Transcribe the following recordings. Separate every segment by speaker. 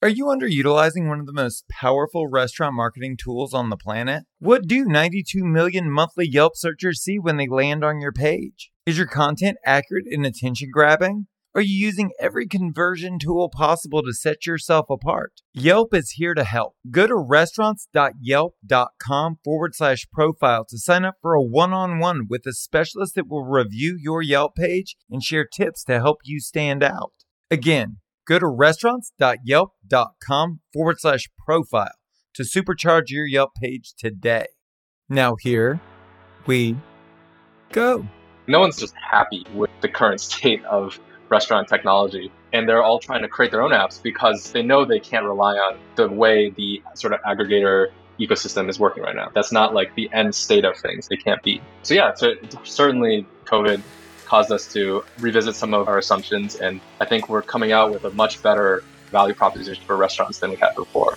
Speaker 1: Are you underutilizing one of the most powerful restaurant marketing tools on the planet? What do 92 million monthly Yelp searchers see when they land on your page? Is your content accurate and attention grabbing? Are you using every conversion tool possible to set yourself apart? Yelp is here to help. Go to restaurants.yelp.com forward slash profile to sign up for a one on one with a specialist that will review your Yelp page and share tips to help you stand out. Again, Go to restaurants.yelp.com forward slash profile to supercharge your Yelp page today. Now, here we go.
Speaker 2: No one's just happy with the current state of restaurant technology. And they're all trying to create their own apps because they know they can't rely on the way the sort of aggregator ecosystem is working right now. That's not like the end state of things. They can't be. So, yeah, so certainly COVID caused us to revisit some of our assumptions. And I think we're coming out with a much better value proposition for restaurants than we had before.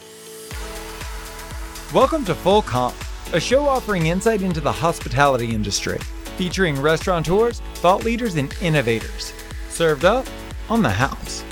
Speaker 1: Welcome to Full Comp, a show offering insight into the hospitality industry, featuring restaurateurs, thought leaders, and innovators. Served up on the house.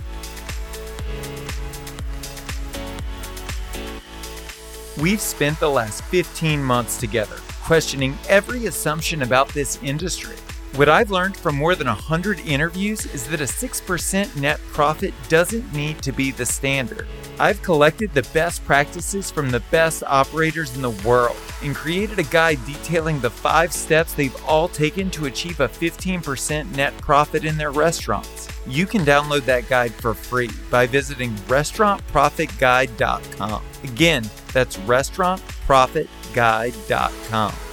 Speaker 1: We've spent the last 15 months together questioning every assumption about this industry what I've learned from more than 100 interviews is that a 6% net profit doesn't need to be the standard. I've collected the best practices from the best operators in the world and created a guide detailing the five steps they've all taken to achieve a 15% net profit in their restaurants. You can download that guide for free by visiting restaurantprofitguide.com. Again, that's restaurantprofitguide.com.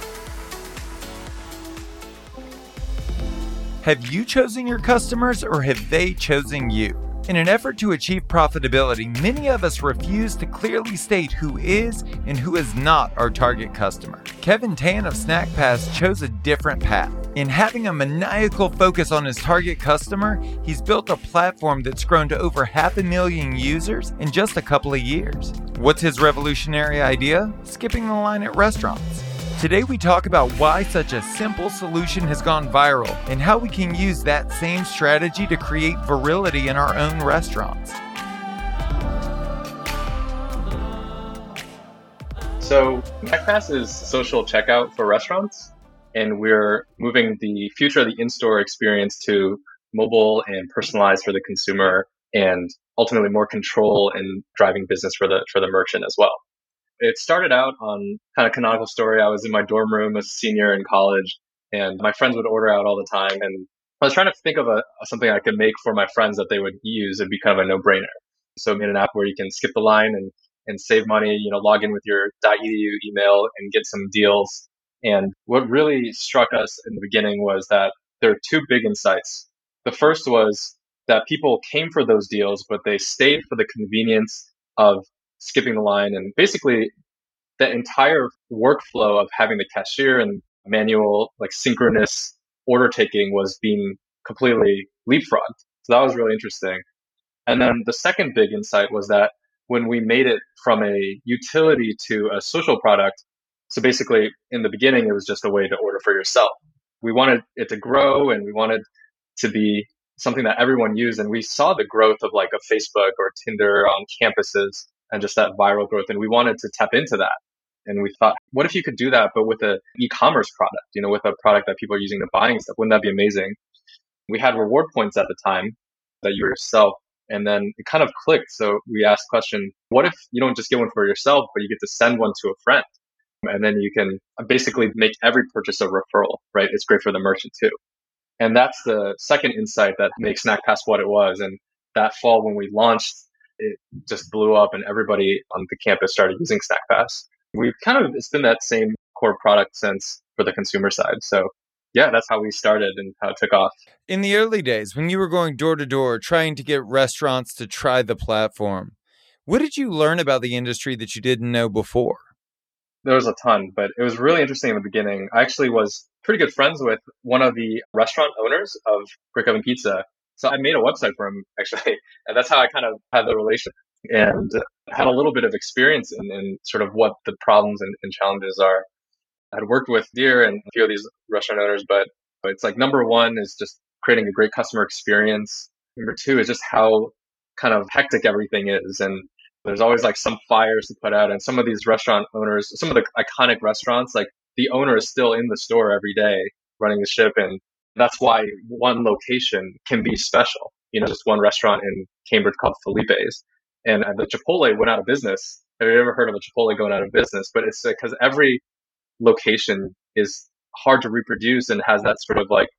Speaker 1: Have you chosen your customers or have they chosen you? In an effort to achieve profitability, many of us refuse to clearly state who is and who is not our target customer. Kevin Tan of SnackPass chose a different path. In having a maniacal focus on his target customer, he's built a platform that's grown to over half a million users in just a couple of years. What's his revolutionary idea? Skipping the line at restaurants. Today, we talk about why such a simple solution has gone viral and how we can use that same strategy to create virility in our own restaurants.
Speaker 2: So, SnackPass is social checkout for restaurants, and we're moving the future of the in store experience to mobile and personalized for the consumer and ultimately more control and driving business for the for the merchant as well. It started out on kind of canonical story. I was in my dorm room as a senior in college and my friends would order out all the time. And I was trying to think of a, something I could make for my friends that they would use. It'd be kind of a no brainer. So I made an app where you can skip the line and, and save money, you know, log in with your .edu email and get some deals. And what really struck us in the beginning was that there are two big insights. The first was that people came for those deals, but they stayed for the convenience of skipping the line and basically the entire workflow of having the cashier and manual like synchronous order taking was being completely leapfrogged. So that was really interesting. And then the second big insight was that when we made it from a utility to a social product, so basically in the beginning it was just a way to order for yourself. We wanted it to grow and we wanted to be something that everyone used and we saw the growth of like a Facebook or Tinder on campuses and just that viral growth. And we wanted to tap into that. And we thought, what if you could do that, but with an e-commerce product, you know, with a product that people are using to buying stuff? Wouldn't that be amazing? We had reward points at the time that you yourself. And then it kind of clicked. So we asked question, what if you don't just get one for yourself, but you get to send one to a friend? And then you can basically make every purchase a referral, right? It's great for the merchant too. And that's the second insight that makes SnackPass what it was. And that fall when we launched it just blew up and everybody on the campus started using SnackPass. We've kind of, it's been that same core product since for the consumer side. So yeah, that's how we started and how it took off.
Speaker 1: In the early days, when you were going door to door trying to get restaurants to try the platform, what did you learn about the industry that you didn't know before?
Speaker 2: There was a ton, but it was really interesting in the beginning. I actually was pretty good friends with one of the restaurant owners of Brick Oven Pizza. So I made a website for him actually, and that's how I kind of had the relation and had a little bit of experience in, in sort of what the problems and, and challenges are. I'd worked with Deer and a few of these restaurant owners, but it's like number one is just creating a great customer experience. Number two is just how kind of hectic everything is. And There's always like some fires to put out, and some of these restaurant owners, some of the iconic restaurants, like the owner is still in the store every day running the ship, and that's why one location can be special. You know, just one restaurant in Cambridge called Felipe's, and uh, the Chipotle went out of business. Have you ever heard of a Chipotle going out of business? But it's uh, because every location is hard to reproduce and has that sort of like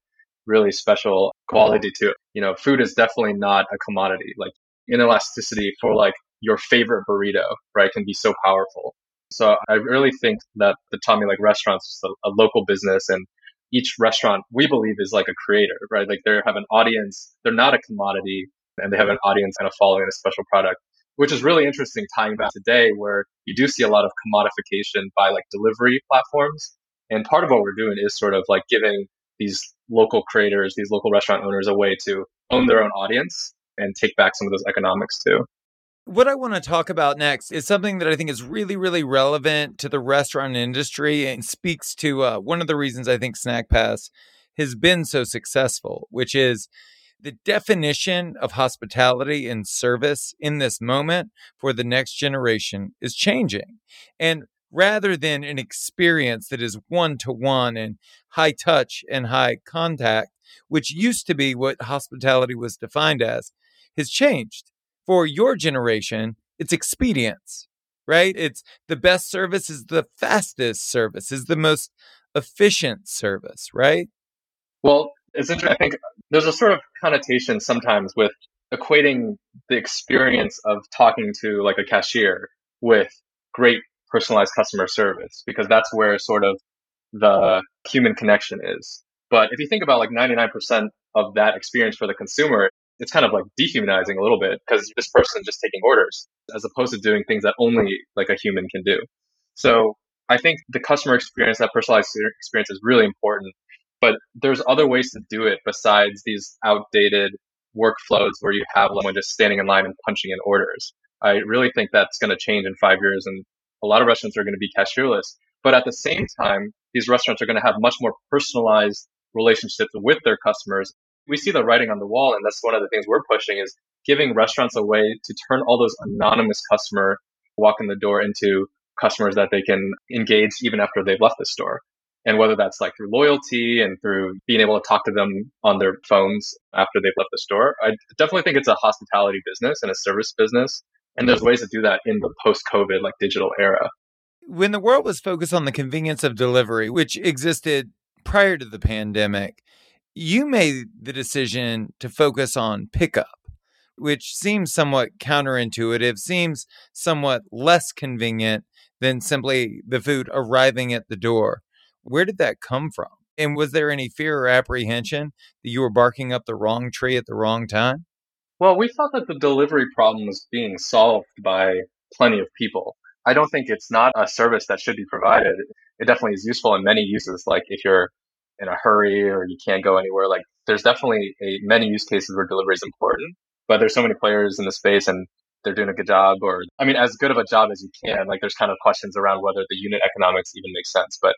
Speaker 2: really special quality to it. You know, food is definitely not a commodity. Like inelasticity for like your favorite burrito, right, can be so powerful. So I really think that the Tommy like restaurants is a, a local business and each restaurant we believe is like a creator, right? Like they have an audience. They're not a commodity and they have an audience and a following and a special product, which is really interesting tying back today where you do see a lot of commodification by like delivery platforms. And part of what we're doing is sort of like giving these local creators, these local restaurant owners a way to own their own audience and take back some of those economics too.
Speaker 1: What I want to talk about next is something that I think is really, really relevant to the restaurant industry and speaks to uh, one of the reasons I think Snack Pass has been so successful, which is the definition of hospitality and service in this moment for the next generation is changing. And rather than an experience that is one to one and high touch and high contact, which used to be what hospitality was defined as, has changed for your generation, it's expedience, right? It's the best service is the fastest service, is the most efficient service, right?
Speaker 2: Well, it's interesting. I think there's a sort of connotation sometimes with equating the experience of talking to like a cashier with great personalized customer service because that's where sort of the human connection is. But if you think about like 99% of that experience for the consumer, it's kind of like dehumanizing a little bit because this person just taking orders as opposed to doing things that only like a human can do. So I think the customer experience, that personalized experience is really important, but there's other ways to do it besides these outdated workflows where you have someone just standing in line and punching in orders. I really think that's going to change in five years and a lot of restaurants are going to be cashierless. But at the same time, these restaurants are going to have much more personalized relationships with their customers we see the writing on the wall, and that's one of the things we're pushing is giving restaurants a way to turn all those anonymous customer walk in the door into customers that they can engage even after they've left the store. And whether that's like through loyalty and through being able to talk to them on their phones after they've left the store, I definitely think it's a hospitality business and a service business. And there's ways to do that in the post COVID, like digital era.
Speaker 1: When the world was focused on the convenience of delivery, which existed prior to the pandemic, you made the decision to focus on pickup, which seems somewhat counterintuitive, seems somewhat less convenient than simply the food arriving at the door. Where did that come from? And was there any fear or apprehension that you were barking up the wrong tree at the wrong time?
Speaker 2: Well, we thought that the delivery problem was being solved by plenty of people. I don't think it's not a service that should be provided. It definitely is useful in many uses. Like if you're in a hurry or you can't go anywhere. Like there's definitely a many use cases where delivery is important, but there's so many players in the space and they're doing a good job or I mean as good of a job as you can. Like there's kind of questions around whether the unit economics even makes sense. But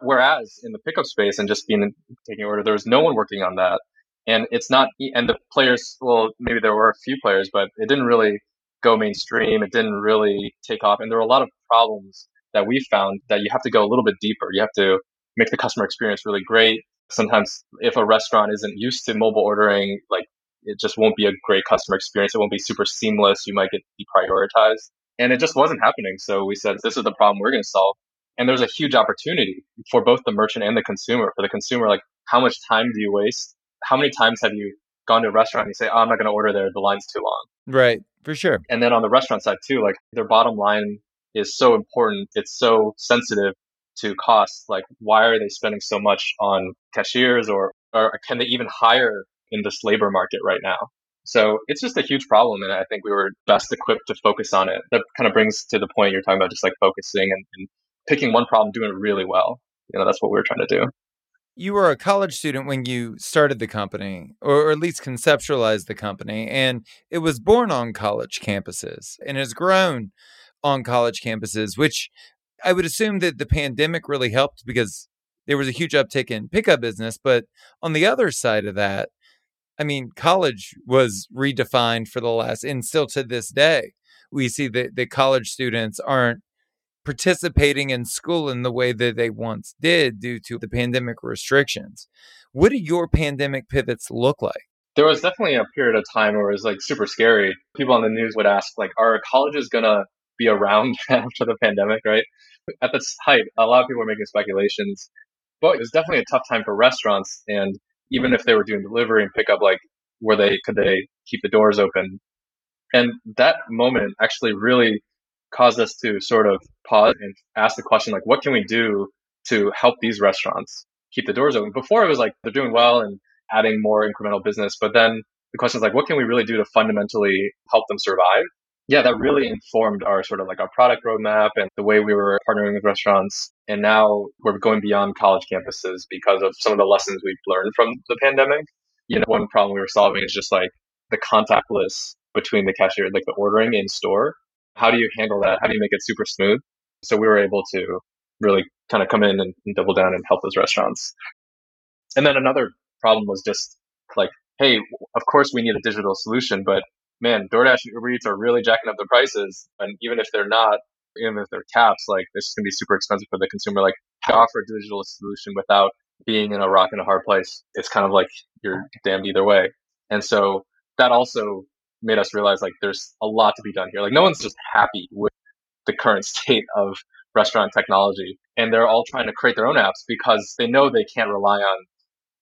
Speaker 2: whereas in the pickup space and just being taking order, there was no one working on that. And it's not and the players well, maybe there were a few players, but it didn't really go mainstream. It didn't really take off. And there were a lot of problems that we found that you have to go a little bit deeper. You have to make the customer experience really great. Sometimes if a restaurant isn't used to mobile ordering, like it just won't be a great customer experience. It won't be super seamless. You might get deprioritized. And it just wasn't happening. So we said, this is the problem we're going to solve. And there's a huge opportunity for both the merchant and the consumer. For the consumer, like how much time do you waste? How many times have you gone to a restaurant and you say, oh, I'm not going to order there. The line's too long.
Speaker 1: Right. For sure.
Speaker 2: And then on the restaurant side too, like their bottom line is so important. It's so sensitive to costs. Like, why are they spending so much on cashiers or, or can they even hire in this labor market right now? So it's just a huge problem. And I think we were best equipped to focus on it. That kind of brings to the point you're talking about just like focusing and, and picking one problem, doing it really well. You know, that's what we were trying to do.
Speaker 1: You were a college student when you started the company, or at least conceptualized the company, and it was born on college campuses and has grown on college campuses, which I would assume that the pandemic really helped because there was a huge uptick in pickup business. But on the other side of that, I mean, college was redefined for the last, and still to this day, we see that the college students aren't participating in school in the way that they once did due to the pandemic restrictions. What do your pandemic pivots look like?
Speaker 2: There was definitely a period of time where it was like super scary. People on the news would ask, like, are colleges gonna be around after the pandemic, right? At this height, a lot of people were making speculations, but it was definitely a tough time for restaurants. And even if they were doing delivery and pickup, like, were they, could they keep the doors open? And that moment actually really caused us to sort of pause and ask the question, like, what can we do to help these restaurants keep the doors open? Before it was like they're doing well and adding more incremental business, but then the question is like, what can we really do to fundamentally help them survive? Yeah, that really informed our sort of like our product roadmap and the way we were partnering with restaurants. And now we're going beyond college campuses because of some of the lessons we've learned from the pandemic. You know, one problem we were solving is just like the contactless between the cashier, like the ordering in store how do you handle that? How do you make it super smooth? So we were able to really kind of come in and, and double down and help those restaurants. And then another problem was just like, hey, of course we need a digital solution, but man, DoorDash and Uber Eats are really jacking up the prices. And even if they're not, even if they're caps, like this is going to be super expensive for the consumer. Like to offer a digital solution without being in a rock and a hard place, it's kind of like you're damned either way. And so that also made us realize like there's a lot to be done here. Like no one's just happy with the current state of restaurant technology. And they're all trying to create their own apps because they know they can't rely on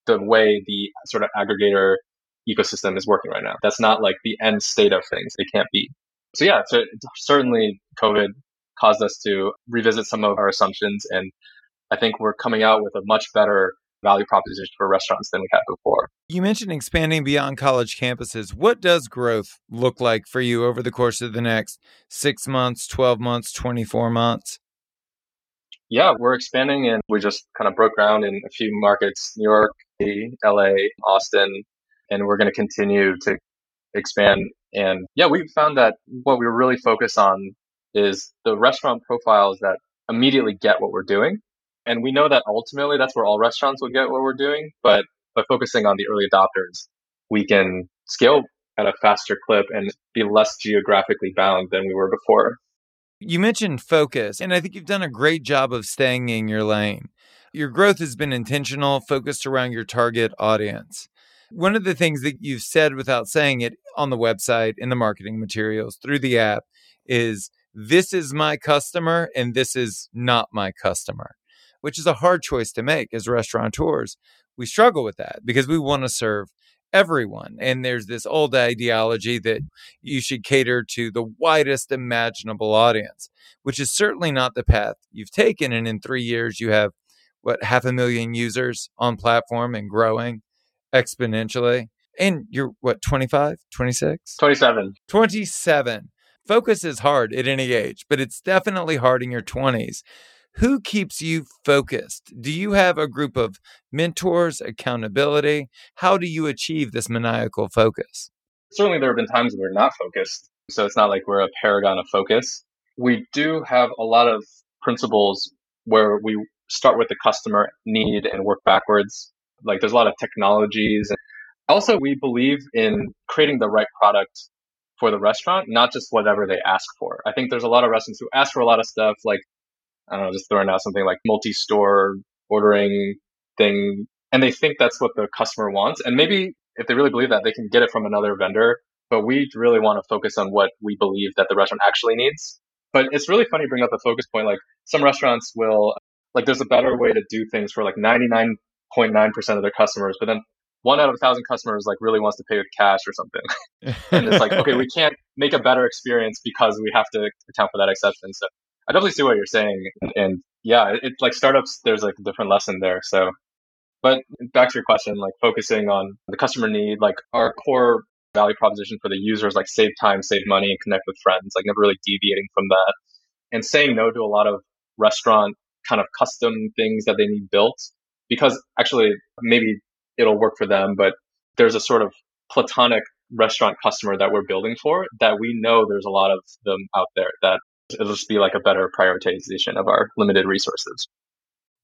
Speaker 2: the way the sort of aggregator ecosystem is working right now. That's not like the end state of things. It can't be. So yeah, so certainly COVID caused us to revisit some of our assumptions. And I think we're coming out with a much better value proposition for restaurants than we had before.
Speaker 1: You mentioned expanding beyond college campuses. What does growth look like for you over the course of the next six months, 12 months, 24 months?
Speaker 2: Yeah, we're expanding and we just kind of broke ground in a few markets New York, LA, Austin, and we're going to continue to expand. And yeah, we found that what we really focus on is the restaurant profiles that immediately get what we're doing and we know that ultimately that's where all restaurants will get what we're doing. But by focusing on the early adopters, we can scale at a faster clip and be less geographically bound than we were before.
Speaker 1: You mentioned focus, and I think you've done a great job of staying in your lane. Your growth has been intentional, focused around your target audience. One of the things that you've said without saying it on the website, in the marketing materials, through the app, is this is my customer and this is not my customer which is a hard choice to make as restaurateurs. We struggle with that because we want to serve everyone. And there's this old ideology that you should cater to the widest imaginable audience, which is certainly not the path you've taken. And in three years, you have what half a million users on platform and growing exponentially. And you're what, 25, 26?
Speaker 2: 27.
Speaker 1: 27. Focus is hard at any age, but it's definitely hard in your 20s who keeps you focused? Do you have a group of mentors, accountability? How do you achieve this maniacal focus?
Speaker 2: Certainly, there have been times we're not focused. So it's not like we're a paragon of focus. We do have a lot of principles where we start with the customer need and work backwards. Like there's a lot of technologies. Also, we believe in creating the right product for the restaurant, not just whatever they ask for. I think there's a lot of restaurants who ask for a lot of stuff like I don't know, just throwing out something like multi-store ordering thing. And they think that's what the customer wants. And maybe if they really believe that, they can get it from another vendor. But we really want to focus on what we believe that the restaurant actually needs. But it's really funny bring up the focus point. Like some restaurants will, like there's a better way to do things for like 99.9% of their customers. But then one out of a thousand customers like really wants to pay with cash or something. and it's like, okay, we can't make a better experience because we have to account for that exception. So I definitely see what you're saying, and yeah, it's it, like startups. There's like a different lesson there. So, but back to your question, like focusing on the customer need, like our core value proposition for the users, like save time, save money, and connect with friends. Like never really deviating from that, and saying no to a lot of restaurant kind of custom things that they need built because actually maybe it'll work for them, but there's a sort of platonic restaurant customer that we're building for that we know there's a lot of them out there that It'll just be like a better prioritization of our limited resources.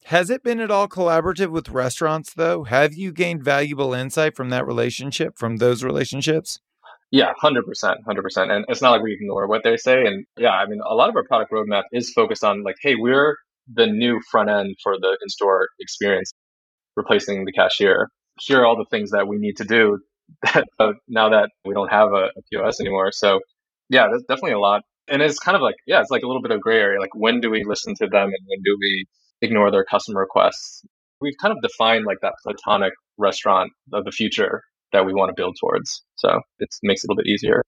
Speaker 1: Has it been at all collaborative with restaurants, though? Have you gained valuable insight from that relationship, from those relationships?
Speaker 2: Yeah, 100%, 100%. And it's not like we ignore what they say. And yeah, I mean, a lot of our product roadmap is focused on like, hey, we're the new front end for the in-store experience, replacing the cashier. Here are all the things that we need to do that, uh, now that we don't have a, a POS anymore. So yeah, there's definitely a lot. And it's kind of like, yeah, it's like a little bit of gray area. Like when do we listen to them and when do we ignore their customer requests? We've kind of defined like that platonic restaurant of the future that we want to build towards. So it makes it a little bit easier.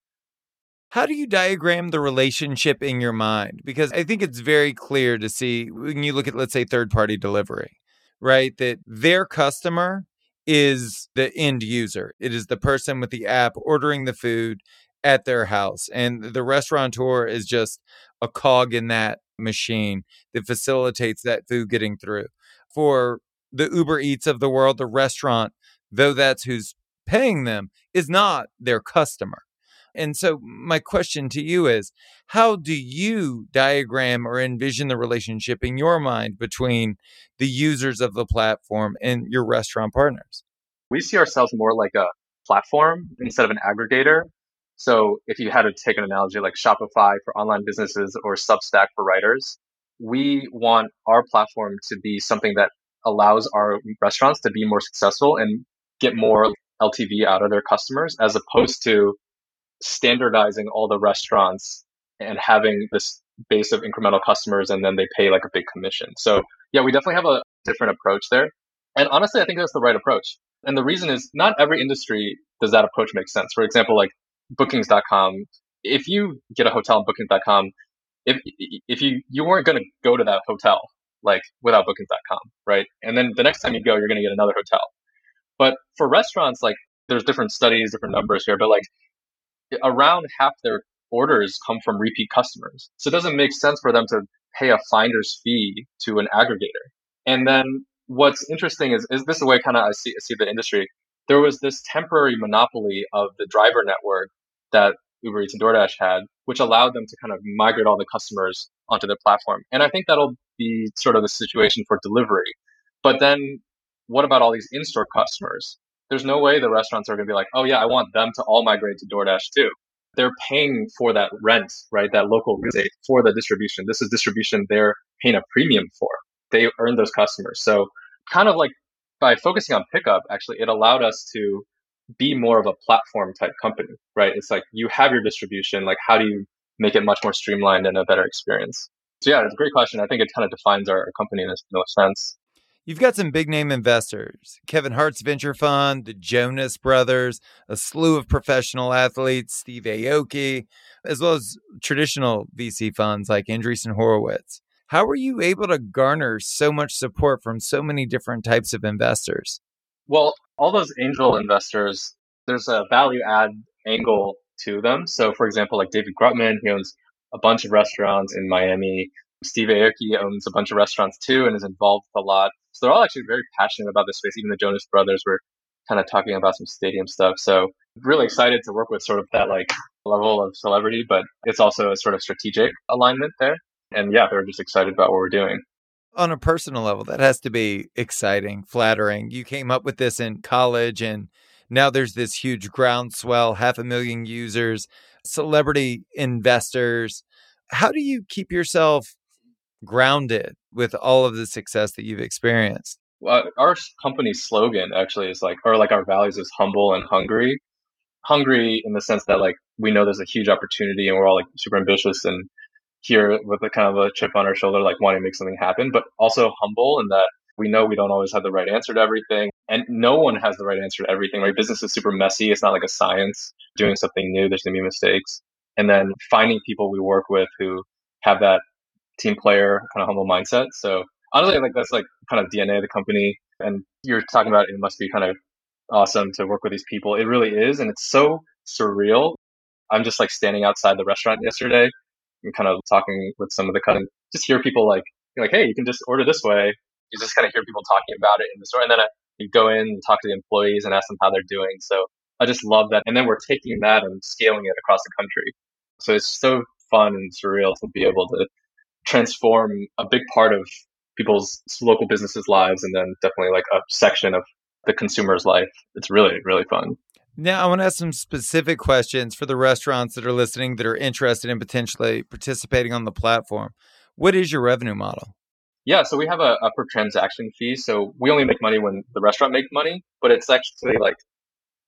Speaker 1: How do you diagram the relationship in your mind? Because I think it's very clear to see when you look at, let's say, third party delivery, right? That their customer is the end user. It is the person with the app ordering the food at their house. And the restaurateur is just a cog in that machine that facilitates that food getting through. For the Uber Eats of the world, the restaurant, though that's who's paying them, is not their customer. And so, my question to you is how do you diagram or envision the relationship in your mind between the users of the platform and your restaurant partners?
Speaker 2: We see ourselves more like a platform instead of an aggregator. So, if you had to take an analogy like Shopify for online businesses or Substack for writers, we want our platform to be something that allows our restaurants to be more successful and get more LTV out of their customers as opposed to standardizing all the restaurants and having this base of incremental customers and then they pay like a big commission. So yeah, we definitely have a different approach there. And honestly, I think that's the right approach. And the reason is not every industry does that approach make sense. For example, like bookings.com, if you get a hotel on bookings.com, if if you you weren't going to go to that hotel like without bookings.com, right? And then the next time you go, you're going to get another hotel. But for restaurants, like there's different studies, different numbers here, but like around half their orders come from repeat customers. So it doesn't make sense for them to pay a finder's fee to an aggregator. And then what's interesting is, is this the way kind of I see, I see the industry. There was this temporary monopoly of the driver network that Uber Eats and DoorDash had, which allowed them to kind of migrate all the customers onto their platform. And I think that'll be sort of the situation for delivery. But then what about all these in-store customers? There's no way the restaurants are going to be like, oh yeah, I want them to all migrate to DoorDash too. They're paying for that rent, right? That local real for the distribution. This is distribution they're paying a premium for. They earn those customers. So kind of like by focusing on pickup, actually, it allowed us to be more of a platform type company, right? It's like you have your distribution. Like, how do you make it much more streamlined and a better experience? So yeah, it's a great question. I think it kind of defines our, company in a, in a sense.
Speaker 1: You've got some big name investors Kevin Hart's venture fund, the Jonas brothers, a slew of professional athletes, Steve Aoki, as well as traditional VC funds like Andreessen Horowitz. How were you able to garner so much support from so many different types of investors?
Speaker 2: Well, all those angel investors, there's a value add angle to them. So, for example, like David Grutman, he owns a bunch of restaurants in Miami. Steve Aoki owns a bunch of restaurants too and is involved a lot. So they're all actually very passionate about this space. Even the Jonas brothers were kind of talking about some stadium stuff. So really excited to work with sort of that like level of celebrity, but it's also a sort of strategic alignment there. And yeah, they're just excited about what we're doing.
Speaker 1: On a personal level, that has to be exciting, flattering. You came up with this in college and now there's this huge groundswell, half a million users, celebrity investors. How do you keep yourself grounded with all of the success that you've experienced?
Speaker 2: Well, our company's slogan actually is like, or like our values is humble and hungry. Hungry in the sense that like we know there's a huge opportunity and we're all like super ambitious and here with a kind of a chip on our shoulder, like wanting to make something happen, but also humble in that we know we don't always have the right answer to everything. And no one has the right answer to everything, right? Business is super messy. It's not like a science doing something new. There's going to be mistakes. And then finding people we work with who have that team player kind of humble mindset. So honestly, I think that's like kind of DNA of the company. And you're talking about it must be kind of awesome to work with these people. It really is. And it's so surreal. I'm just like standing outside the restaurant yesterday and kind of talking with some of the of just hear people like, like, hey, you can just order this way. You just kind of hear people talking about it in the store. And then I, you go in and talk to the employees and ask them how they're doing. So I just love that. And then we're taking that and scaling it across the country. So it's so fun and surreal to be able to transform a big part of people's local businesses' lives and then definitely like a section of the consumer's life. It's really, really fun.
Speaker 1: Now, I want to ask some specific questions for the restaurants that are listening that are interested in potentially participating on the platform. What is your revenue model?
Speaker 2: Yeah, so we have a, a per transaction fee. So we only make money when the restaurant makes money, but it's actually like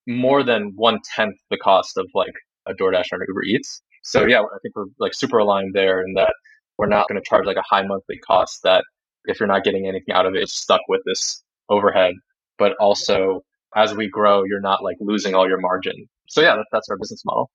Speaker 2: more than one tenth the cost of like a DoorDash or an Uber Eats. So yeah, I think we're like super aligned there in that we're not going to charge like a high monthly cost that if you're not getting anything out of it, it's stuck with this overhead. But also as we grow, you're not like losing all your margin. So yeah, that, that's our business model.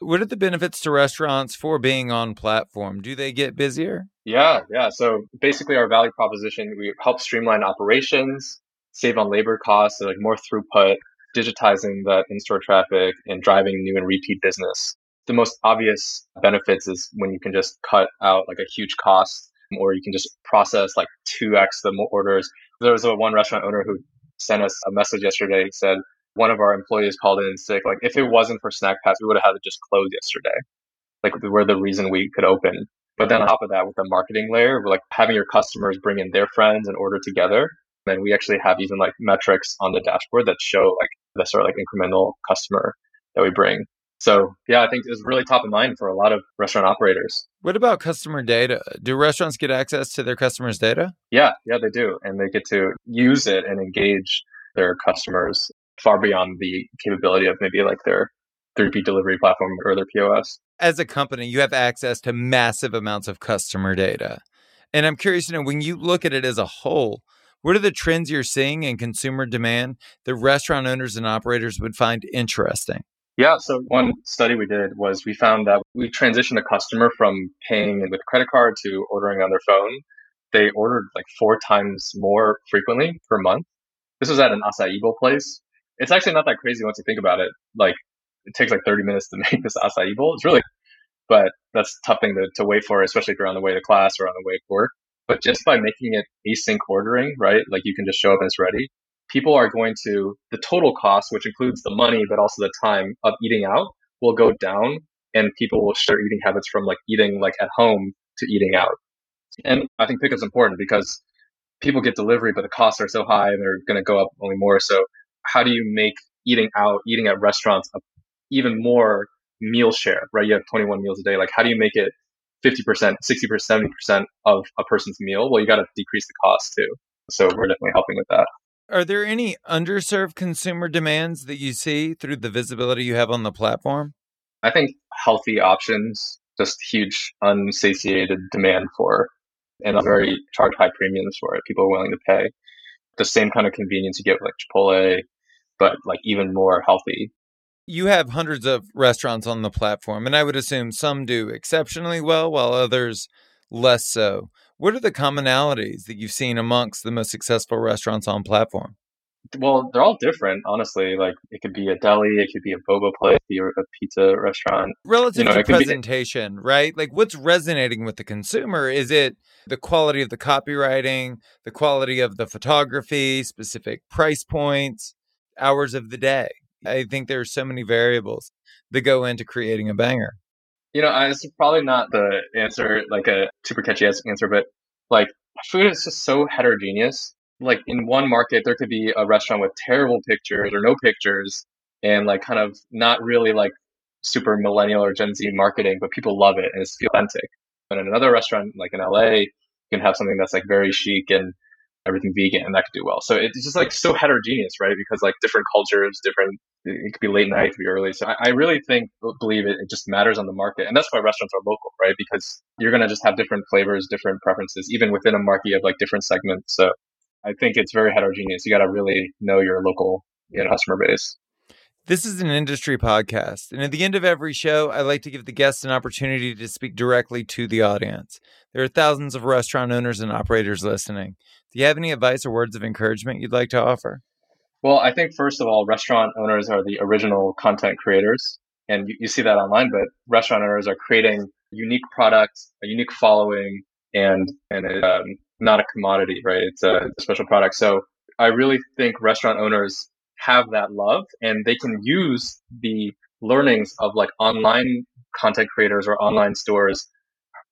Speaker 1: What are the benefits to restaurants for being on platform? Do they get busier?
Speaker 2: Yeah, yeah. So basically our value proposition, we help streamline operations, save on labor costs, so like more throughput, digitizing the in-store traffic and driving new and repeat business. The most obvious benefits is when you can just cut out like a huge cost or you can just process like 2x the orders. There was a one restaurant owner who sent us a message yesterday said one of our employees called in sick. Like if it wasn't for Snack Pass, we would have had to just close yesterday. Like we're the reason we could open. But then on top of that, with the marketing layer, we're like having your customers bring in their friends and order together. And we actually have even like metrics on the dashboard that show like the sort of like incremental customer that we bring. So yeah, I think it's really top of mind for a lot of restaurant operators.
Speaker 1: What about customer data? Do restaurants get access to their customers' data?
Speaker 2: Yeah, yeah, they do. And they get to use it and engage their customers far beyond the capability of maybe like their 3P delivery platform or their POS.
Speaker 1: As a company, you have access to massive amounts of customer data. And I'm curious to know when you look at it as a whole, what are the trends you're seeing in consumer demand that restaurant owners and operators would find interesting?
Speaker 2: Yeah, so one study we did was we found that we transitioned a customer from paying with credit card to ordering on their phone. They ordered like four times more frequently per month. This was at an acai bowl place. It's actually not that crazy once you think about it. Like it takes like 30 minutes to make this acai bowl. It's really, but that's a tough thing to, to wait for, especially if you're on the way to class or on the way to work. But just by making it async ordering, right? Like you can just show up and it's ready. People are going to, the total cost, which includes the money, but also the time of eating out will go down and people will share eating habits from like eating like at home to eating out. And I think pickup's important because people get delivery, but the costs are so high and they're going to go up only more. So how do you make eating out, eating at restaurants even more meal share, right? You have 21 meals a day. Like how do you make it 50%, 60%, 70% of a person's meal, well, you got to decrease the cost too. So we're definitely helping with that.
Speaker 1: Are there any underserved consumer demands that you see through the visibility you have on the platform?
Speaker 2: I think healthy options, just huge unsatiated demand for, and a very charge high premiums for it. People are willing to pay the same kind of convenience you get with like Chipotle, but like even more healthy
Speaker 1: you have hundreds of restaurants on the platform, and I would assume some do exceptionally well, while others less so. What are the commonalities that you've seen amongst the most successful restaurants on platform?
Speaker 2: Well, they're all different, honestly. Like it could be a deli, it could be a boba place, be a pizza restaurant.
Speaker 1: Relative you know, to presentation, be... right? Like what's resonating with the consumer? Is it the quality of the copywriting, the quality of the photography, specific price points, hours of the day? I think there are so many variables that go into creating a banger.
Speaker 2: You know, it's probably not the answer, like a super catchy answer, but like food is just so heterogeneous. Like in one market, there could be a restaurant with terrible pictures or no pictures and like kind of not really like super millennial or Gen Z marketing, but people love it and it's authentic. And in another restaurant, like in LA, you can have something that's like very chic and everything vegan and that could do well. So it's just like so heterogeneous, right? Because like different cultures, different, it could be late night, it could be early. So I, I really think, believe it, it just matters on the market. And that's why restaurants are local, right? Because you're going to just have different flavors, different preferences, even within a market, you have like different segments. So I think it's very heterogeneous. You got to really know your local you know, customer base.
Speaker 1: This is an industry podcast, and at the end of every show, I like to give the guests an opportunity to speak directly to the audience. There are thousands of restaurant owners and operators listening. Do you have any advice or words of encouragement you'd like to offer?
Speaker 2: Well, I think first of all, restaurant owners are the original content creators, and you, you see that online. But restaurant owners are creating unique products, a unique following, and and it, um, not a commodity, right? It's a, a special product. So I really think restaurant owners have that love and they can use the learnings of like online content creators or online stores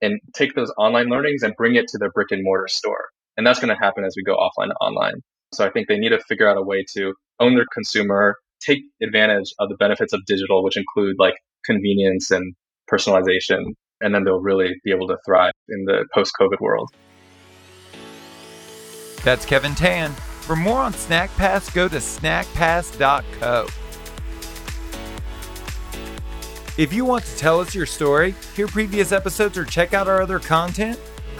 Speaker 2: and take those online learnings and bring it to their brick and mortar store. And that's going to happen as we go offline to online. So I think they need to figure out a way to own their consumer, take advantage of the benefits of digital, which include like convenience and personalization, and then they'll really be able to thrive in the post COVID world.
Speaker 1: That's Kevin Tan. For more on SnackPass, go to snackpass.co. If you want to tell us your story, hear previous episodes, or check out our other content,